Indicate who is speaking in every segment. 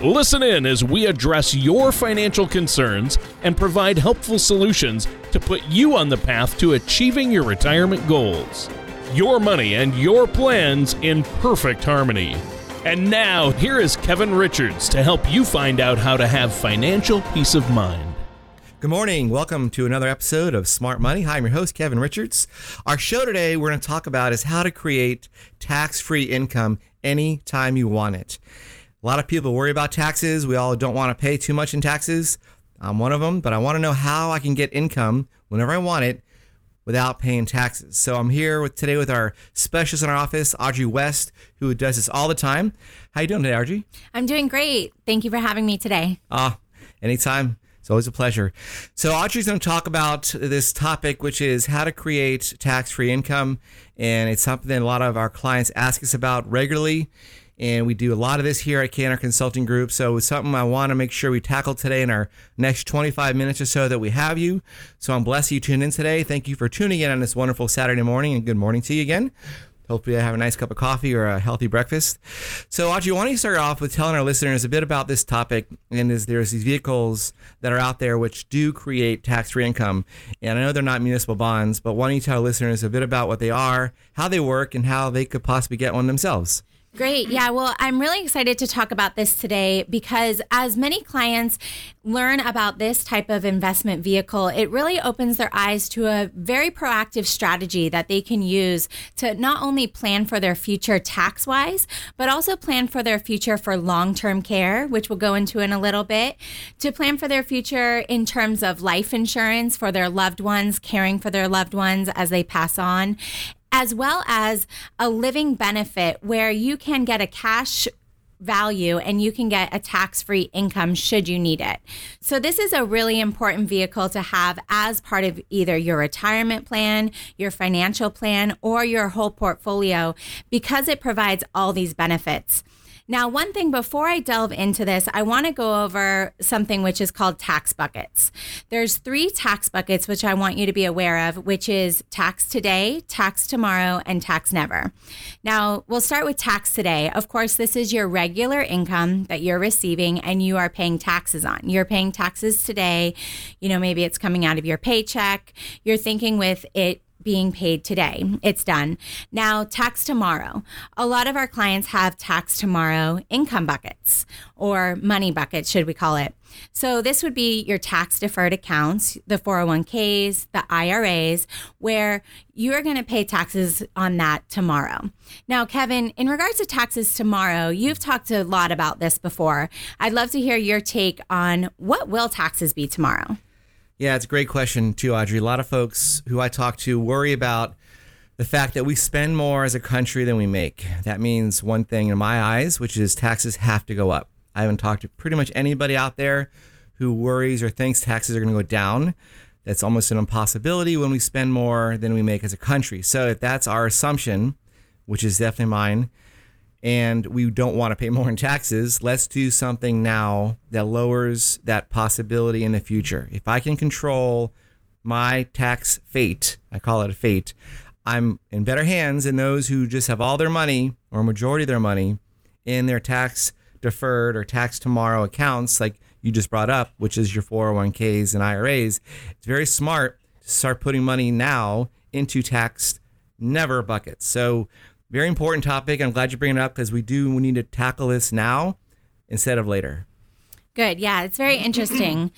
Speaker 1: Listen in as we address your financial concerns and provide helpful solutions to put you on the path to achieving your retirement goals. Your money and your plans in perfect harmony. And now, here is Kevin Richards to help you find out how to have financial peace of mind.
Speaker 2: Good morning. Welcome to another episode of Smart Money. Hi, I'm your host, Kevin Richards. Our show today we're going to talk about is how to create tax-free income anytime you want it. A lot of people worry about taxes. We all don't want to pay too much in taxes. I'm one of them, but I want to know how I can get income whenever I want it without paying taxes. So I'm here with today with our specialist in our office, Audrey West, who does this all the time. How you doing today, Audrey?
Speaker 3: I'm doing great. Thank you for having me today.
Speaker 2: Ah, anytime. It's always a pleasure. So Audrey's going to talk about this topic, which is how to create tax-free income, and it's something that a lot of our clients ask us about regularly. And we do a lot of this here at KNR Consulting Group. So it's something I want to make sure we tackle today in our next 25 minutes or so that we have you. So I'm blessed you tuned in today. Thank you for tuning in on this wonderful Saturday morning and good morning to you again. Hopefully, I have a nice cup of coffee or a healthy breakfast. So, Audrey, why don't you start off with telling our listeners a bit about this topic? And is there's these vehicles that are out there which do create tax-free income, and I know they're not municipal bonds, but why don't you tell our listeners a bit about what they are, how they work, and how they could possibly get one themselves?
Speaker 3: Great. Yeah. Well, I'm really excited to talk about this today because as many clients learn about this type of investment vehicle, it really opens their eyes to a very proactive strategy that they can use to not only plan for their future tax wise, but also plan for their future for long term care, which we'll go into in a little bit, to plan for their future in terms of life insurance for their loved ones, caring for their loved ones as they pass on, as well as a living benefit where you can get a cash value and you can get a tax free income should you need it. So, this is a really important vehicle to have as part of either your retirement plan, your financial plan, or your whole portfolio because it provides all these benefits. Now, one thing before I delve into this, I want to go over something which is called tax buckets. There's three tax buckets which I want you to be aware of, which is tax today, tax tomorrow, and tax never. Now, we'll start with tax today. Of course, this is your regular income that you're receiving and you are paying taxes on. You're paying taxes today. You know, maybe it's coming out of your paycheck. You're thinking with it being paid today. It's done. Now, tax tomorrow. A lot of our clients have tax tomorrow income buckets or money buckets, should we call it. So, this would be your tax deferred accounts, the 401ks, the IRAs, where you're going to pay taxes on that tomorrow. Now, Kevin, in regards to taxes tomorrow, you've talked a lot about this before. I'd love to hear your take on what will taxes be tomorrow?
Speaker 2: Yeah, it's a great question too, Audrey. A lot of folks who I talk to worry about the fact that we spend more as a country than we make. That means one thing in my eyes, which is taxes have to go up. I haven't talked to pretty much anybody out there who worries or thinks taxes are going to go down. That's almost an impossibility when we spend more than we make as a country. So if that's our assumption, which is definitely mine, and we don't want to pay more in taxes, let's do something now that lowers that possibility in the future. If I can control my tax fate, I call it a fate, I'm in better hands than those who just have all their money or majority of their money in their tax deferred or tax tomorrow accounts, like you just brought up, which is your 401ks and IRAs. It's very smart to start putting money now into tax never buckets. So very important topic. I'm glad you bring it up because we do we need to tackle this now instead of later.
Speaker 3: Good. Yeah, it's very interesting.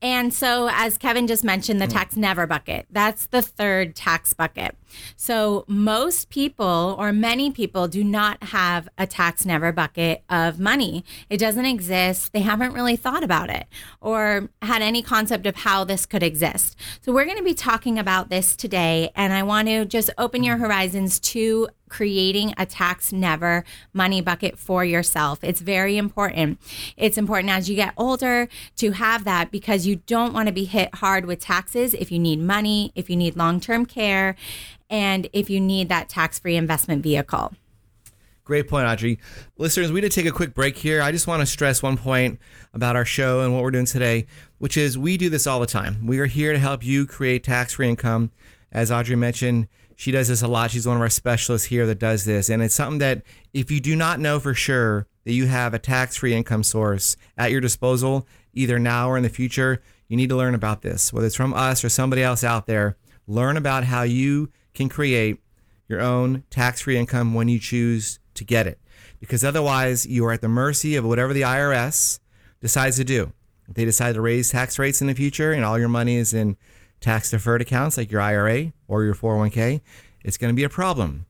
Speaker 3: And so, as Kevin just mentioned, the tax never bucket, that's the third tax bucket. So, most people or many people do not have a tax never bucket of money. It doesn't exist. They haven't really thought about it or had any concept of how this could exist. So, we're going to be talking about this today, and I want to just open your horizons to creating a tax never money bucket for yourself. It's very important. It's important as you get older to have that because you don't want to be hit hard with taxes if you need money, if you need long term care, and if you need that tax free investment vehicle.
Speaker 2: Great point, Audrey. Listeners, we did take a quick break here. I just want to stress one point about our show and what we're doing today, which is we do this all the time. We are here to help you create tax free income. As Audrey mentioned, she does this a lot. She's one of our specialists here that does this. And it's something that if you do not know for sure that you have a tax free income source at your disposal, either now or in the future, you need to learn about this. Whether it's from us or somebody else out there, learn about how you can create your own tax free income when you choose to get it. Because otherwise, you are at the mercy of whatever the IRS decides to do. If they decide to raise tax rates in the future and all your money is in tax deferred accounts like your IRA or your 401k, it's going to be a problem.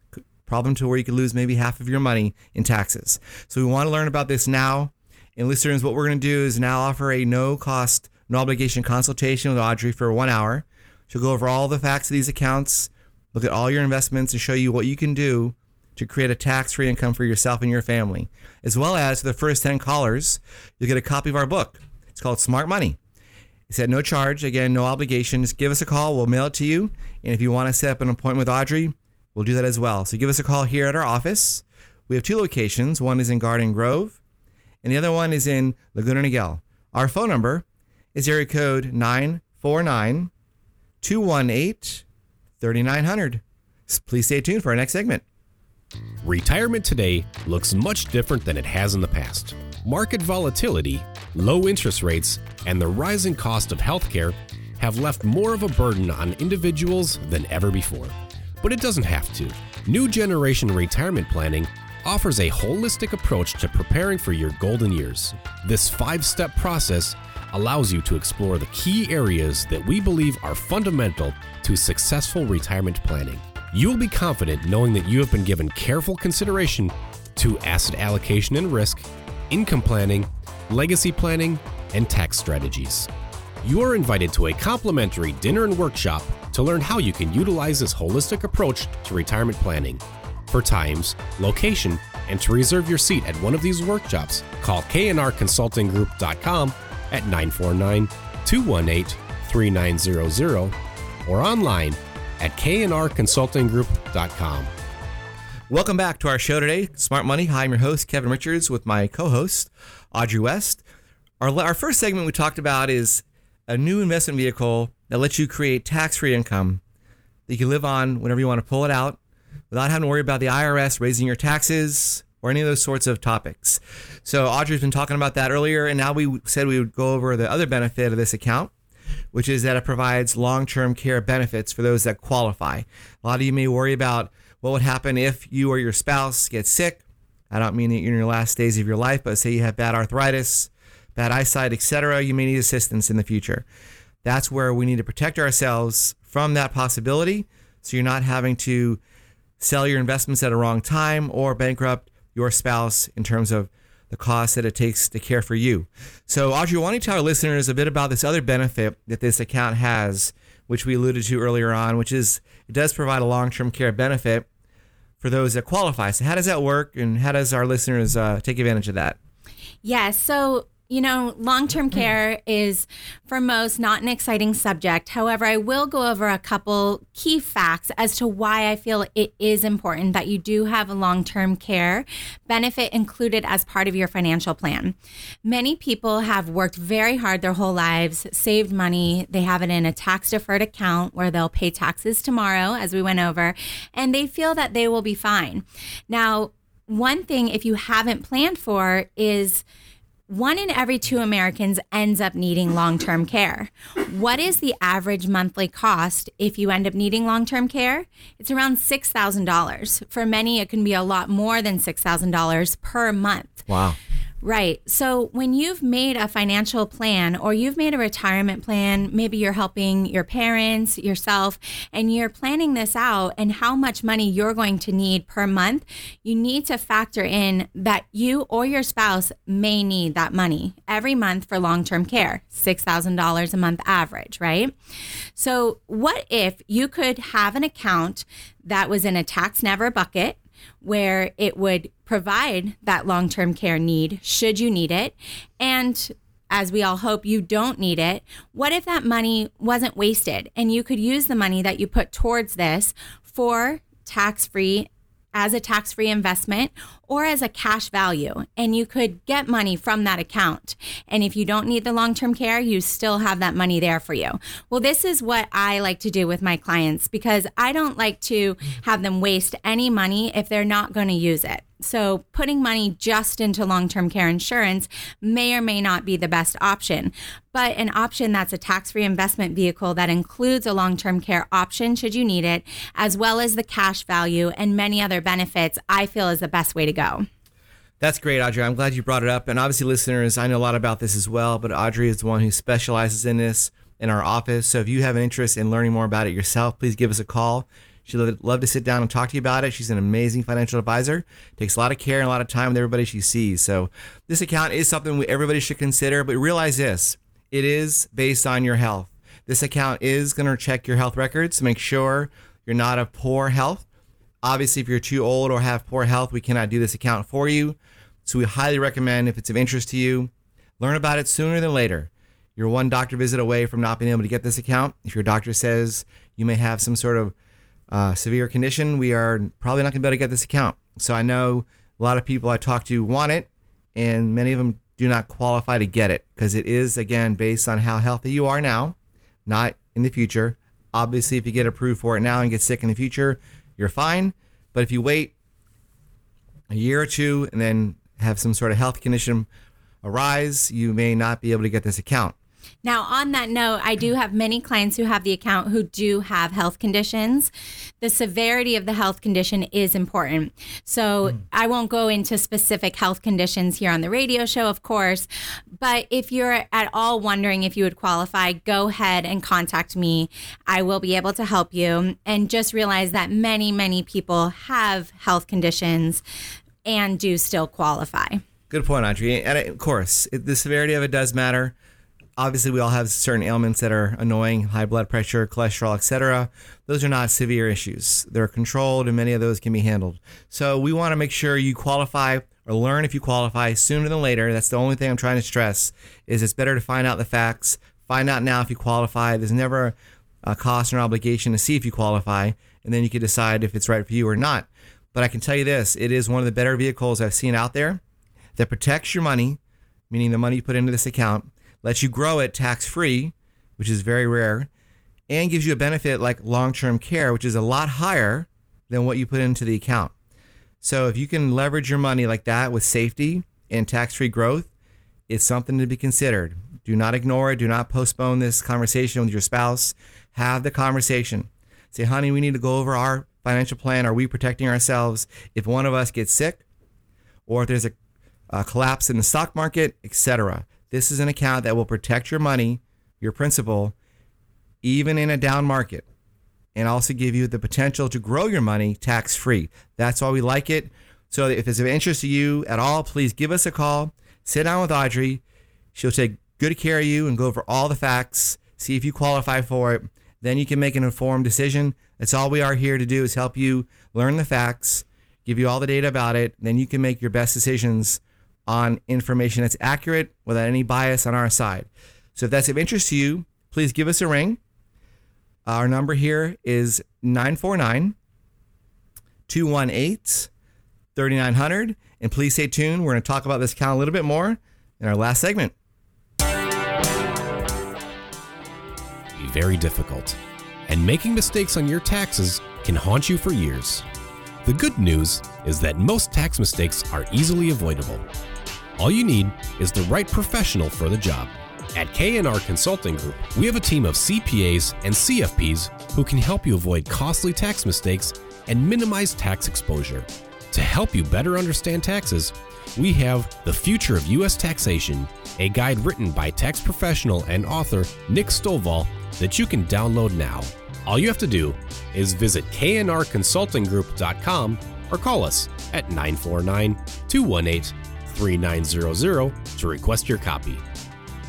Speaker 2: Problem to where you could lose maybe half of your money in taxes. So we want to learn about this now. And listeners, what we're going to do is now offer a no cost, no obligation consultation with Audrey for one hour. She'll go over all the facts of these accounts, look at all your investments, and show you what you can do to create a tax free income for yourself and your family. As well as for the first 10 callers, you'll get a copy of our book. It's called Smart Money it's at no charge. Again, no obligation. Just give us a call. We'll mail it to you. And if you want to set up an appointment with Audrey, we'll do that as well. So give us a call here at our office. We have two locations. One is in Garden Grove, and the other one is in Laguna Niguel. Our phone number is area code 949 218 3900. Please stay tuned for our next segment.
Speaker 4: Retirement today looks much different than it has in the past. Market volatility low interest rates, and the rising cost of healthcare have left more of a burden on individuals than ever before. But it doesn't have to. New Generation Retirement Planning offers a holistic approach to preparing for your golden years. This five step process allows you to explore the key areas that we believe are fundamental to successful retirement planning. You will be confident knowing that you have been given careful consideration to asset allocation and risk, income planning, legacy planning, and tax strategies. You are invited to a complimentary dinner and workshop to learn how you can utilize this holistic approach to retirement planning. For times, location, and to reserve your seat at one of these workshops, call knrconsultinggroup.com at 949 218 3900 or online at knrconsultinggroup.com.
Speaker 2: Welcome back to our show today, Smart Money. Hi, I'm your host, Kevin Richards, with my co host, Audrey West. Our, our first segment we talked about is a new investment vehicle that lets you create tax free income that you can live on whenever you want to pull it out without having to worry about the IRS raising your taxes or any of those sorts of topics. So, Audrey's been talking about that earlier, and now we said we would go over the other benefit of this account, which is that it provides long term care benefits for those that qualify. A lot of you may worry about what would happen if you or your spouse get sick I don't mean that you're in your last days of your life, but say you have bad arthritis, bad eyesight, etc., you may need assistance in the future. That's where we need to protect ourselves from that possibility so you're not having to sell your investments at a wrong time or bankrupt your spouse in terms of the cost that it takes to care for you. So, Audrey, why don't you tell our listeners a bit about this other benefit that this account has, which we alluded to earlier on, which is it does provide a long term care benefit for those that qualify. So, how does that work, and how does our listeners uh, take advantage of that?
Speaker 3: Yeah, so you know, long term mm-hmm. care is for most not an exciting subject. However, I will go over a couple key facts as to why I feel it is important that you do have a long term care benefit included as part of your financial plan. Many people have worked very hard their whole lives, saved money, they have it in a tax deferred account where they'll pay taxes tomorrow, as we went over, and they feel that they will be fine. Now, one thing, if you haven't planned for, is one in every two Americans ends up needing long term care. What is the average monthly cost if you end up needing long term care? It's around $6,000. For many, it can be a lot more than $6,000 per month.
Speaker 2: Wow.
Speaker 3: Right. So when you've made a financial plan or you've made a retirement plan, maybe you're helping your parents, yourself, and you're planning this out and how much money you're going to need per month, you need to factor in that you or your spouse may need that money every month for long term care, $6,000 a month average, right? So, what if you could have an account that was in a tax never bucket? Where it would provide that long term care need should you need it. And as we all hope you don't need it, what if that money wasn't wasted and you could use the money that you put towards this for tax free as a tax free investment or as a cash value. And you could get money from that account. And if you don't need the long term care, you still have that money there for you. Well, this is what I like to do with my clients because I don't like to have them waste any money if they're not going to use it. So, putting money just into long term care insurance may or may not be the best option, but an option that's a tax free investment vehicle that includes a long term care option should you need it, as well as the cash value and many other benefits, I feel is the best way to go.
Speaker 2: That's great, Audrey. I'm glad you brought it up. And obviously, listeners, I know a lot about this as well, but Audrey is the one who specializes in this in our office. So if you have an interest in learning more about it yourself, please give us a call. She'd love to sit down and talk to you about it. She's an amazing financial advisor. Takes a lot of care and a lot of time with everybody she sees. So this account is something we, everybody should consider. But realize this: it is based on your health. This account is going to check your health records to make sure you're not of poor health. Obviously, if you're too old or have poor health, we cannot do this account for you. So we highly recommend if it's of interest to you, learn about it sooner than later. You're one doctor visit away from not being able to get this account. If your doctor says you may have some sort of uh, severe condition, we are probably not going to be able to get this account. So I know a lot of people I talk to want it, and many of them do not qualify to get it because it is, again, based on how healthy you are now, not in the future. Obviously, if you get approved for it now and get sick in the future, you're fine. But if you wait a year or two and then have some sort of health condition arise, you may not be able to get this account.
Speaker 3: Now, on that note, I do have many clients who have the account who do have health conditions. The severity of the health condition is important. So, mm. I won't go into specific health conditions here on the radio show, of course. But if you're at all wondering if you would qualify, go ahead and contact me. I will be able to help you. And just realize that many, many people have health conditions and do still qualify.
Speaker 2: Good point, Audrey. And of course, it, the severity of it does matter obviously we all have certain ailments that are annoying high blood pressure cholesterol etc those are not severe issues. They're controlled and many of those can be handled. So we want to make sure you qualify or learn if you qualify sooner than later. That's the only thing i'm trying to stress is it's better to find out the facts. Find out now if you qualify. There's never a cost or obligation to see if you qualify and then you can decide if it's right for you or not. But i can tell you this it is one of the better vehicles i've seen out there that protects your money meaning the money you put into this account lets you grow it tax free, which is very rare, and gives you a benefit like long term care, which is a lot higher than what you put into the account. So if you can leverage your money like that with safety and tax free growth, it's something to be considered. Do not ignore it. Do not postpone this conversation with your spouse. Have the conversation. Say, honey, we need to go over our financial plan. Are we protecting ourselves if one of us gets sick or if there's a, a collapse in the stock market, etc.? This is an account that will protect your money, your principal, even in a down market, and also give you the potential to grow your money tax free. That's why we like it. So if it's of interest to you at all, please give us a call. Sit down with Audrey. She'll take good care of you and go over all the facts, see if you qualify for it. Then you can make an informed decision. That's all we are here to do is help you learn the facts, give you all the data about it. Then you can make your best decisions on information that's accurate without any bias on our side. So if that's of interest to you, please give us a ring. Our number here is 949 218 3900. And please stay tuned. We're going to talk about this account a little bit more in our last segment.
Speaker 4: Be very difficult. And making mistakes on your taxes can haunt you for years. The good news is that most tax mistakes are easily avoidable. All you need is the right professional for the job. At K&R Consulting Group, we have a team of CPAs and CFPs who can help you avoid costly tax mistakes and minimize tax exposure. To help you better understand taxes, we have The Future of U.S. Taxation, a guide written by tax professional and author Nick Stovall that you can download now. All you have to do is visit knrconsultinggroup.com or call us at 949 218 3900 to request your copy.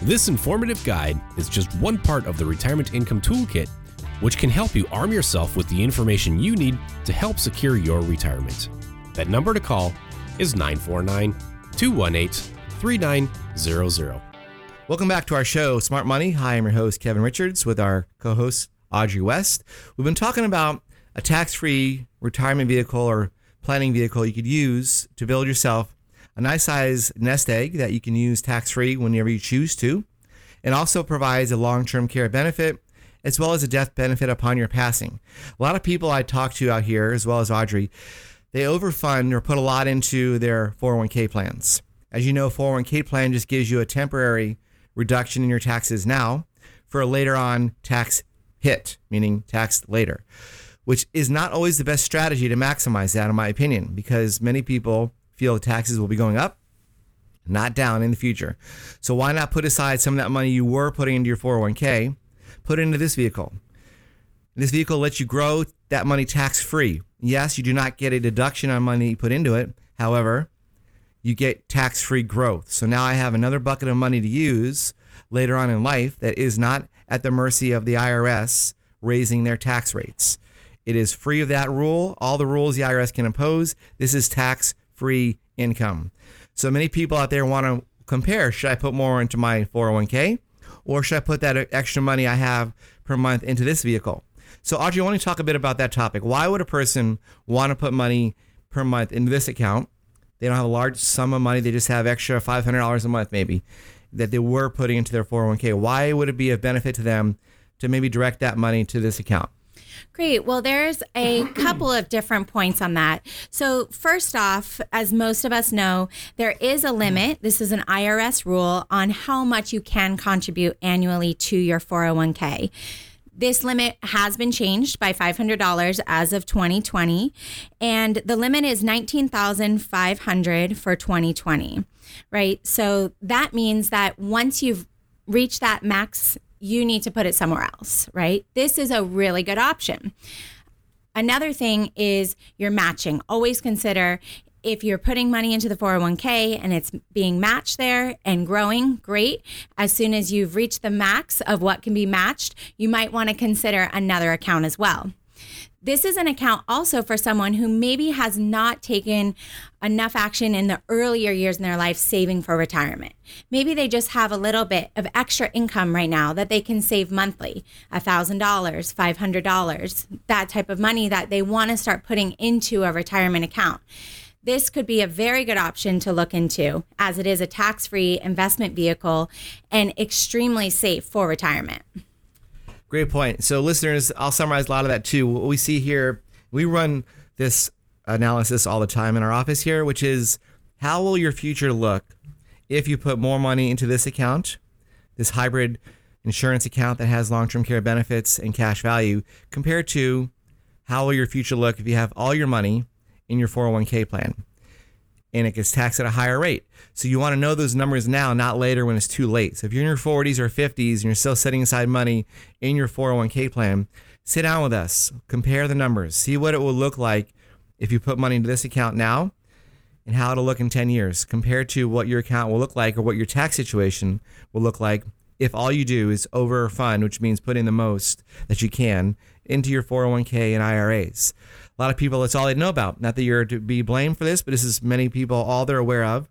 Speaker 4: This informative guide is just one part of the Retirement Income Toolkit, which can help you arm yourself with the information you need to help secure your retirement. That number to call is 949 218 3900.
Speaker 2: Welcome back to our show, Smart Money. Hi, I'm your host, Kevin Richards, with our co host, Audrey West. We've been talking about a tax free retirement vehicle or planning vehicle you could use to build yourself a nice size nest egg that you can use tax free whenever you choose to, and also provides a long term care benefit as well as a death benefit upon your passing. A lot of people I talk to out here, as well as Audrey, they overfund or put a lot into their 401k plans. As you know, 401k plan just gives you a temporary reduction in your taxes now for a later on tax hit, meaning taxed later, which is not always the best strategy to maximize that, in my opinion, because many people feel the taxes will be going up, not down in the future. So why not put aside some of that money you were putting into your 401k, put it into this vehicle? This vehicle lets you grow that money tax free. Yes, you do not get a deduction on money you put into it. However, you get tax free growth. So now I have another bucket of money to use later on in life that is not at the mercy of the IRS raising their tax rates. It is free of that rule, all the rules the IRS can impose. This is tax free income. So many people out there want to compare should I put more into my 401k or should I put that extra money I have per month into this vehicle? So, Audrey, I want to talk a bit about that topic. Why would a person want to put money per month into this account? They don't have a large sum of money, they just have extra $500 a month, maybe, that they were putting into their 401k. Why would it be of benefit to them to maybe direct that money to this account?
Speaker 3: Great. Well, there's a couple of different points on that. So, first off, as most of us know, there is a limit. This is an IRS rule on how much you can contribute annually to your 401k. This limit has been changed by $500 as of 2020, and the limit is 19,500 for 2020. Right? So that means that once you've reached that max you need to put it somewhere else, right? This is a really good option. Another thing is your matching. Always consider if you're putting money into the 401k and it's being matched there and growing, great. As soon as you've reached the max of what can be matched, you might want to consider another account as well. This is an account also for someone who maybe has not taken enough action in the earlier years in their life saving for retirement. Maybe they just have a little bit of extra income right now that they can save monthly $1,000, $500, that type of money that they want to start putting into a retirement account. This could be a very good option to look into as it is a tax free investment vehicle and extremely safe for retirement.
Speaker 2: Great point. So, listeners, I'll summarize a lot of that too. What we see here, we run this analysis all the time in our office here, which is how will your future look if you put more money into this account, this hybrid insurance account that has long term care benefits and cash value, compared to how will your future look if you have all your money in your 401k plan? And it gets taxed at a higher rate. So you want to know those numbers now, not later when it's too late. So if you're in your 40s or 50s and you're still setting aside money in your 401k plan, sit down with us, compare the numbers, see what it will look like if you put money into this account now and how it'll look in 10 years compared to what your account will look like or what your tax situation will look like if all you do is overfund, which means putting the most that you can into your 401k and IRAs a lot of people, that's all they know about. Not that you're to be blamed for this, but this is many people, all they're aware of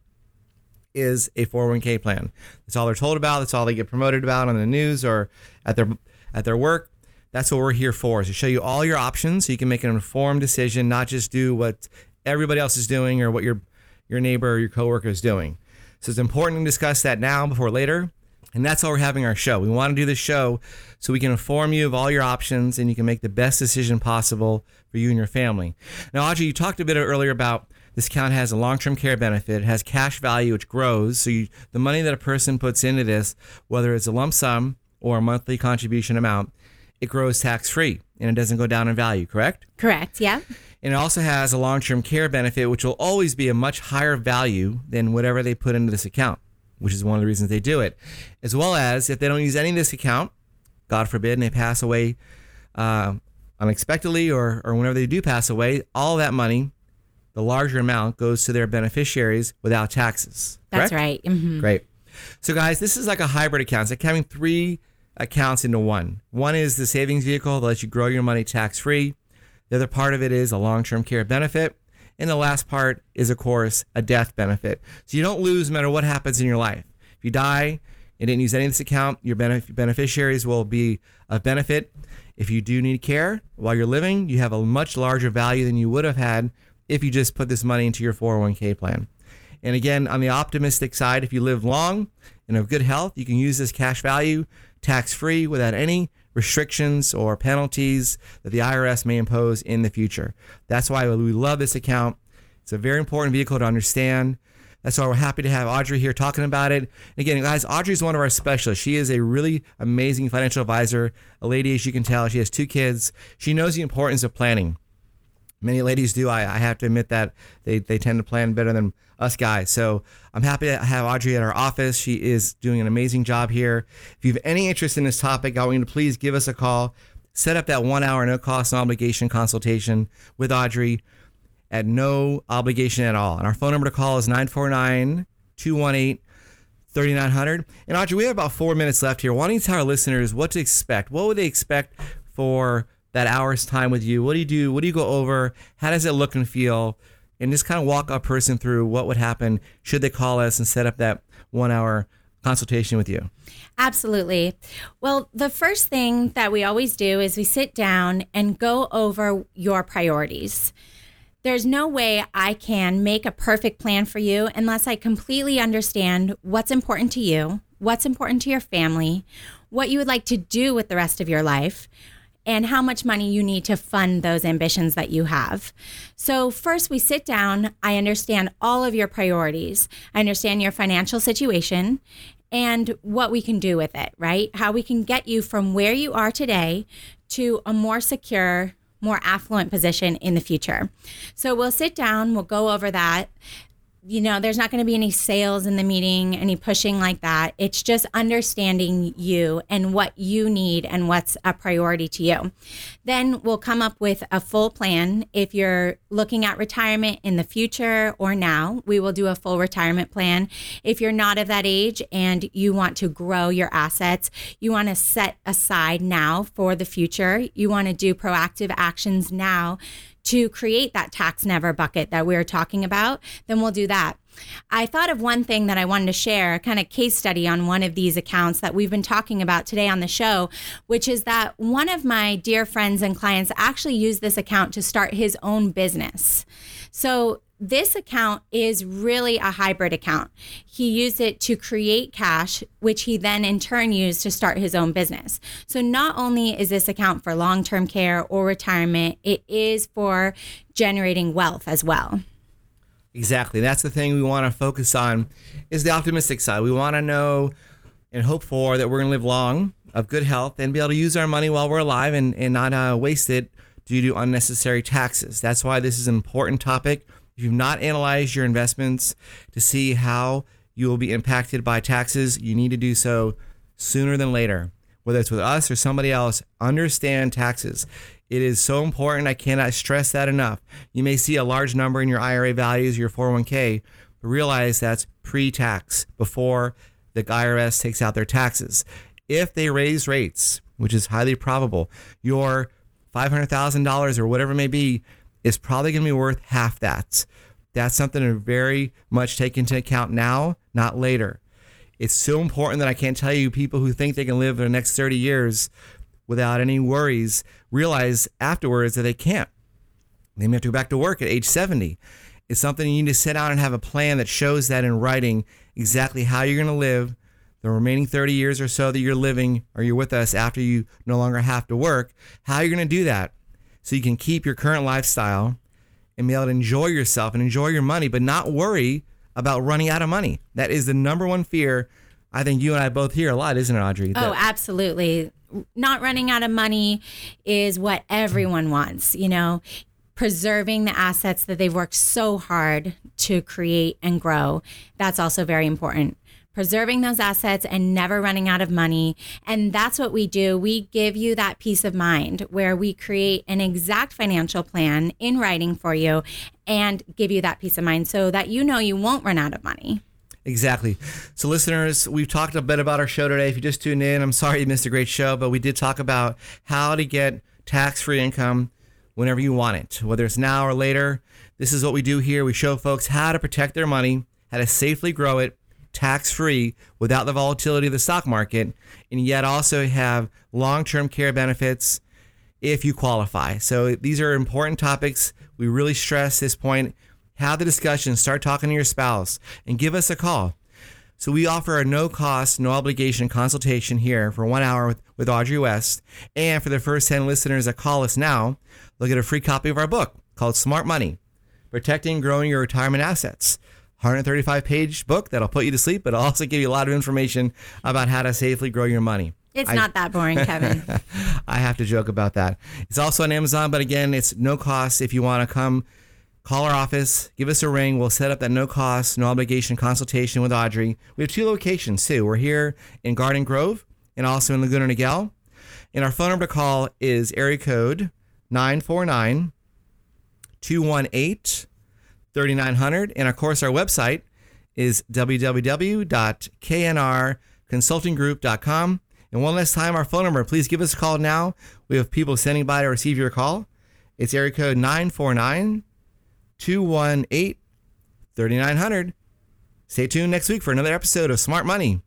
Speaker 2: is a 401k plan. That's all they're told about. That's all they get promoted about on the news or at their at their work. That's what we're here for, is to show you all your options so you can make an informed decision, not just do what everybody else is doing or what your your neighbor or your coworker is doing. So it's important to discuss that now before later. And that's why we're having our show. We want to do this show so we can inform you of all your options and you can make the best decision possible for you and your family. Now, Audrey, you talked a bit earlier about this account has a long-term care benefit, it has cash value which grows. So you, the money that a person puts into this, whether it's a lump sum or a monthly contribution amount, it grows tax-free and it doesn't go down in value, correct?
Speaker 3: Correct, yeah.
Speaker 2: And it also has a long term care benefit, which will always be a much higher value than whatever they put into this account, which is one of the reasons they do it. As well as if they don't use any of this account, God forbid, and they pass away uh, unexpectedly or, or whenever they do pass away, all that money, the larger amount, goes to their beneficiaries without taxes.
Speaker 3: That's
Speaker 2: correct?
Speaker 3: right. Mhm.
Speaker 2: Great. So, guys, this is like a hybrid account. It's like having three accounts into one. One is the savings vehicle that lets you grow your money tax free. The other part of it is a long term care benefit. And the last part is, of course, a death benefit. So you don't lose no matter what happens in your life. If you die and didn't use any of this account, your benef- beneficiaries will be of benefit. If you do need care while you're living, you have a much larger value than you would have had if you just put this money into your 401k plan. And again, on the optimistic side, if you live long and have good health, you can use this cash value tax free without any restrictions or penalties that the IRS may impose in the future. That's why we love this account. It's a very important vehicle to understand. That's why we're happy to have Audrey here talking about it. And again, guys, Audrey is one of our specialists. She is a really amazing financial advisor, a lady, as you can tell. She has two kids. She knows the importance of planning. Many ladies do. I, I have to admit that they, they tend to plan better than us guys. So I'm happy to have Audrey at our office. She is doing an amazing job here. If you have any interest in this topic, I want you to please give us a call. Set up that one hour, no cost, no obligation consultation with Audrey at no obligation at all. And our phone number to call is 949 218 3900. And Audrey, we have about four minutes left here. Why don't you tell our listeners what to expect? What would they expect for that hour's time with you? What do you do? What do you go over? How does it look and feel? And just kind of walk a person through what would happen should they call us and set up that one hour consultation with you.
Speaker 3: Absolutely. Well, the first thing that we always do is we sit down and go over your priorities. There's no way I can make a perfect plan for you unless I completely understand what's important to you, what's important to your family, what you would like to do with the rest of your life, and how much money you need to fund those ambitions that you have. So, first, we sit down. I understand all of your priorities, I understand your financial situation. And what we can do with it, right? How we can get you from where you are today to a more secure, more affluent position in the future. So we'll sit down, we'll go over that. You know, there's not going to be any sales in the meeting, any pushing like that. It's just understanding you and what you need and what's a priority to you. Then we'll come up with a full plan. If you're looking at retirement in the future or now, we will do a full retirement plan. If you're not of that age and you want to grow your assets, you want to set aside now for the future, you want to do proactive actions now to create that tax never bucket that we were talking about, then we'll do that. I thought of one thing that I wanted to share, a kind of case study on one of these accounts that we've been talking about today on the show, which is that one of my dear friends and clients actually used this account to start his own business. So this account is really a hybrid account. He used it to create cash, which he then in turn used to start his own business. So not only is this account for long term care or retirement, it is for generating wealth as well.
Speaker 2: Exactly. That's the thing we want to focus on is the optimistic side. We want to know and hope for that we're going to live long, of good health, and be able to use our money while we're alive and, and not uh, waste it due to unnecessary taxes. That's why this is an important topic. If you've not analyzed your investments to see how you will be impacted by taxes, you need to do so sooner than later. Whether it's with us or somebody else, understand taxes. It is so important. I cannot stress that enough. You may see a large number in your IRA values, your 401k, but realize that's pre tax before the IRS takes out their taxes. If they raise rates, which is highly probable, your $500,000 or whatever it may be is probably going to be worth half that. That's something to very much take into account now, not later. It's so important that I can't tell you people who think they can live their next 30 years without any worries realize afterwards that they can't. They may have to go back to work at age 70. It's something you need to sit down and have a plan that shows that in writing exactly how you're going to live the remaining 30 years or so that you're living or you're with us after you no longer have to work, how you're going to do that so you can keep your current lifestyle and be able to enjoy yourself and enjoy your money, but not worry about running out of money. That is the number one fear. I think you and I both hear a lot, isn't it, Audrey?
Speaker 3: Oh, absolutely. Not running out of money is what everyone wants. You know, preserving the assets that they've worked so hard to create and grow. That's also very important. Preserving those assets and never running out of money. And that's what we do. We give you that peace of mind where we create an exact financial plan in writing for you and give you that peace of mind so that you know you won't run out of money.
Speaker 2: Exactly. So, listeners, we've talked a bit about our show today. If you just tuned in, I'm sorry you missed a great show, but we did talk about how to get tax free income whenever you want it, whether it's now or later. This is what we do here. We show folks how to protect their money, how to safely grow it tax free without the volatility of the stock market, and yet also have long term care benefits if you qualify. So these are important topics. We really stress this point. Have the discussion, start talking to your spouse, and give us a call. So we offer a no cost, no obligation consultation here for one hour with, with Audrey West. And for the first 10 listeners that call us now, they'll get a free copy of our book called Smart Money Protecting and Growing Your Retirement Assets. 135 page book that'll put you to sleep, but it'll also give you a lot of information about how to safely grow your money.
Speaker 3: It's I, not that boring, Kevin.
Speaker 2: I have to joke about that. It's also on Amazon, but again, it's no cost if you want to come call our office, give us a ring. We'll set up that no cost, no obligation consultation with Audrey. We have two locations too. We're here in Garden Grove and also in Laguna Niguel. And our phone number to call is area code 949 218 3900. And of course, our website is www.knrconsultinggroup.com. And one last time, our phone number, please give us a call now. We have people standing by to receive your call. It's area code 949 218 3900. Stay tuned next week for another episode of Smart Money.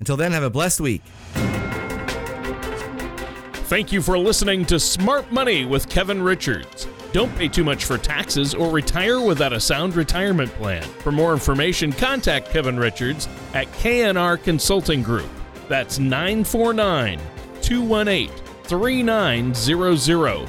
Speaker 2: Until then, have a blessed week.
Speaker 1: Thank you for listening to Smart Money with Kevin Richards. Don't pay too much for taxes or retire without a sound retirement plan. For more information, contact Kevin Richards at KNR Consulting Group. That's 949 218 3900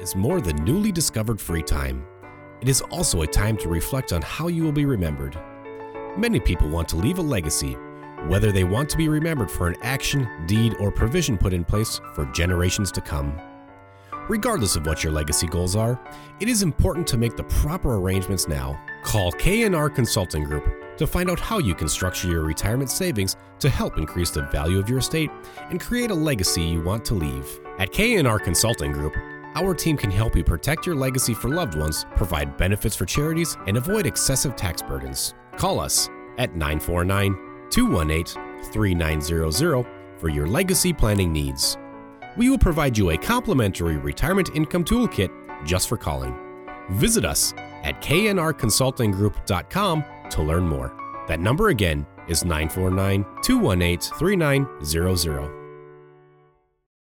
Speaker 4: Is more than newly discovered free time. It is also a time to reflect on how you will be remembered. Many people want to leave a legacy, whether they want to be remembered for an action, deed, or provision put in place for generations to come. Regardless of what your legacy goals are, it is important to make the proper arrangements now. Call KNR Consulting Group to find out how you can structure your retirement savings to help increase the value of your estate and create a legacy you want to leave. At KNR Consulting Group, our team can help you protect your legacy for loved ones, provide benefits for charities, and avoid excessive tax burdens. Call us at 949 218 3900 for your legacy planning needs. We will provide you a complimentary retirement income toolkit just for calling. Visit us at knrconsultinggroup.com to learn more. That number again is 949 218 3900.